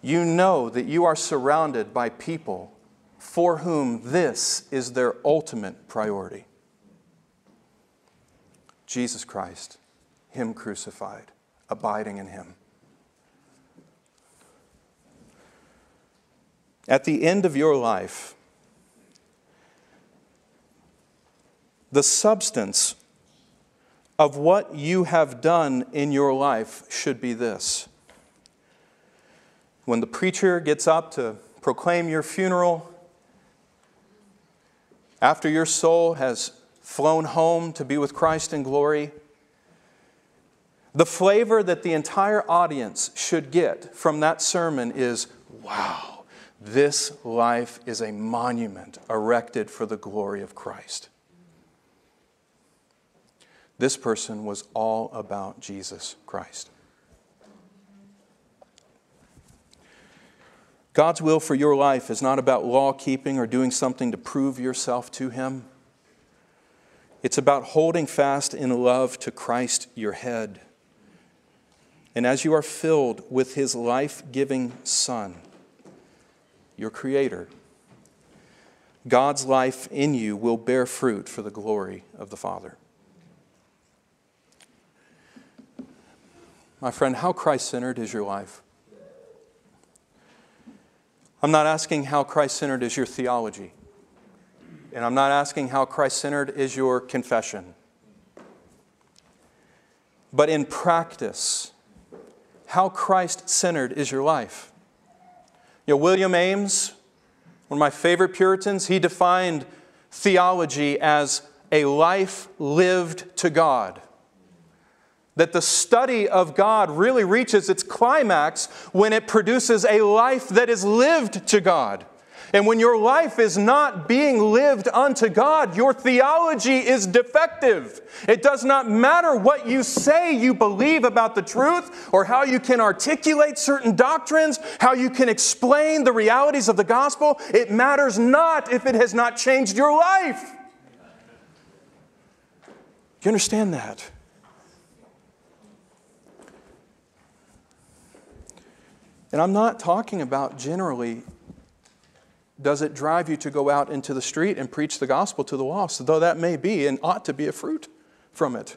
you know that you are surrounded by people for whom this is their ultimate priority Jesus Christ, Him crucified, abiding in Him. At the end of your life, the substance of what you have done in your life should be this. When the preacher gets up to proclaim your funeral, after your soul has flown home to be with Christ in glory, the flavor that the entire audience should get from that sermon is wow, this life is a monument erected for the glory of Christ. This person was all about Jesus Christ. God's will for your life is not about law keeping or doing something to prove yourself to Him. It's about holding fast in love to Christ, your head. And as you are filled with His life giving Son, your Creator, God's life in you will bear fruit for the glory of the Father. My friend, how Christ centered is your life? I'm not asking how Christ centered is your theology. And I'm not asking how Christ centered is your confession. But in practice, how Christ centered is your life. You know, William Ames, one of my favorite Puritans, he defined theology as a life lived to God. That the study of God really reaches its climax when it produces a life that is lived to God. And when your life is not being lived unto God, your theology is defective. It does not matter what you say you believe about the truth or how you can articulate certain doctrines, how you can explain the realities of the gospel. It matters not if it has not changed your life. You understand that? And I'm not talking about generally, does it drive you to go out into the street and preach the gospel to the lost, though that may be and ought to be a fruit from it.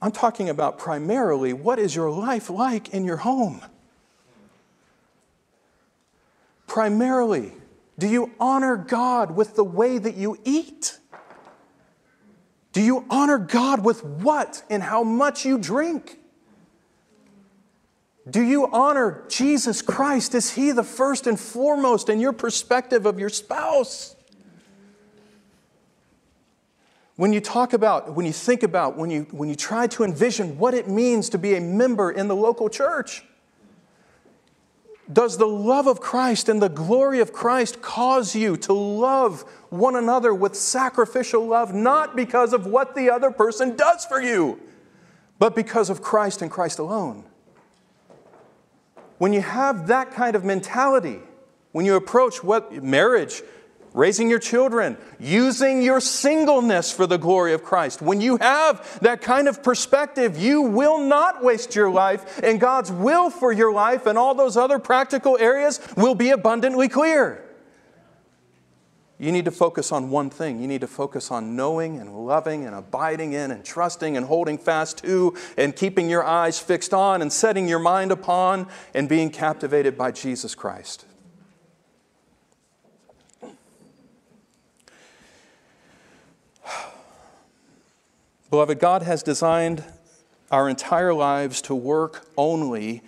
I'm talking about primarily what is your life like in your home? Primarily, do you honor God with the way that you eat? Do you honor God with what and how much you drink? Do you honor Jesus Christ? Is He the first and foremost in your perspective of your spouse? When you talk about, when you think about, when you, when you try to envision what it means to be a member in the local church, does the love of Christ and the glory of Christ cause you to love one another with sacrificial love, not because of what the other person does for you, but because of Christ and Christ alone? When you have that kind of mentality, when you approach what marriage, raising your children, using your singleness for the glory of Christ, when you have that kind of perspective, you will not waste your life, and God's will for your life and all those other practical areas will be abundantly clear. You need to focus on one thing. You need to focus on knowing and loving and abiding in and trusting and holding fast to and keeping your eyes fixed on and setting your mind upon and being captivated by Jesus Christ. Beloved, God has designed our entire lives to work only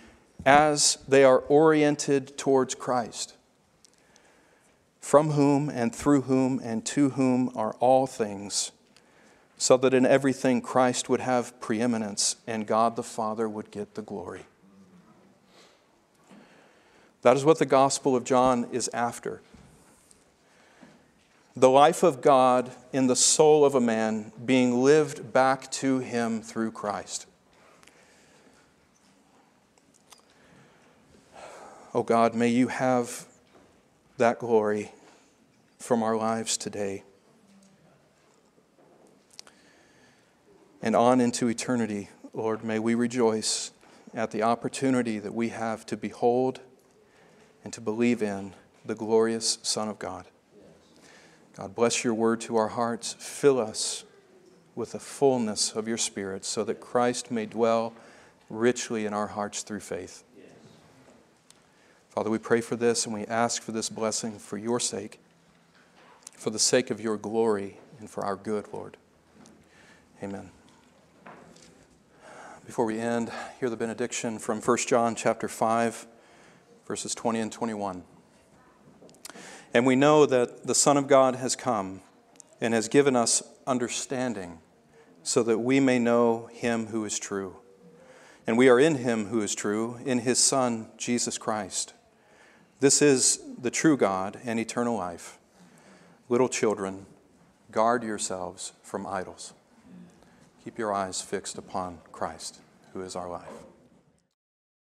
as they are oriented towards Christ from whom and through whom and to whom are all things, so that in everything Christ would have preeminence and God the Father would get the glory. That is what the Gospel of John is after. The life of God in the soul of a man being lived back to him through Christ. Oh God, may you have that glory from our lives today and on into eternity. Lord, may we rejoice at the opportunity that we have to behold and to believe in the glorious Son of God. God, bless your word to our hearts. Fill us with the fullness of your Spirit so that Christ may dwell richly in our hearts through faith. Father, we pray for this and we ask for this blessing for your sake for the sake of your glory and for our good, Lord. Amen. Before we end, hear the benediction from 1 John chapter 5, verses 20 and 21. And we know that the Son of God has come and has given us understanding so that we may know him who is true. And we are in him who is true, in his Son, Jesus Christ. This is the true God and eternal life. Little children, guard yourselves from idols. Keep your eyes fixed upon Christ, who is our life.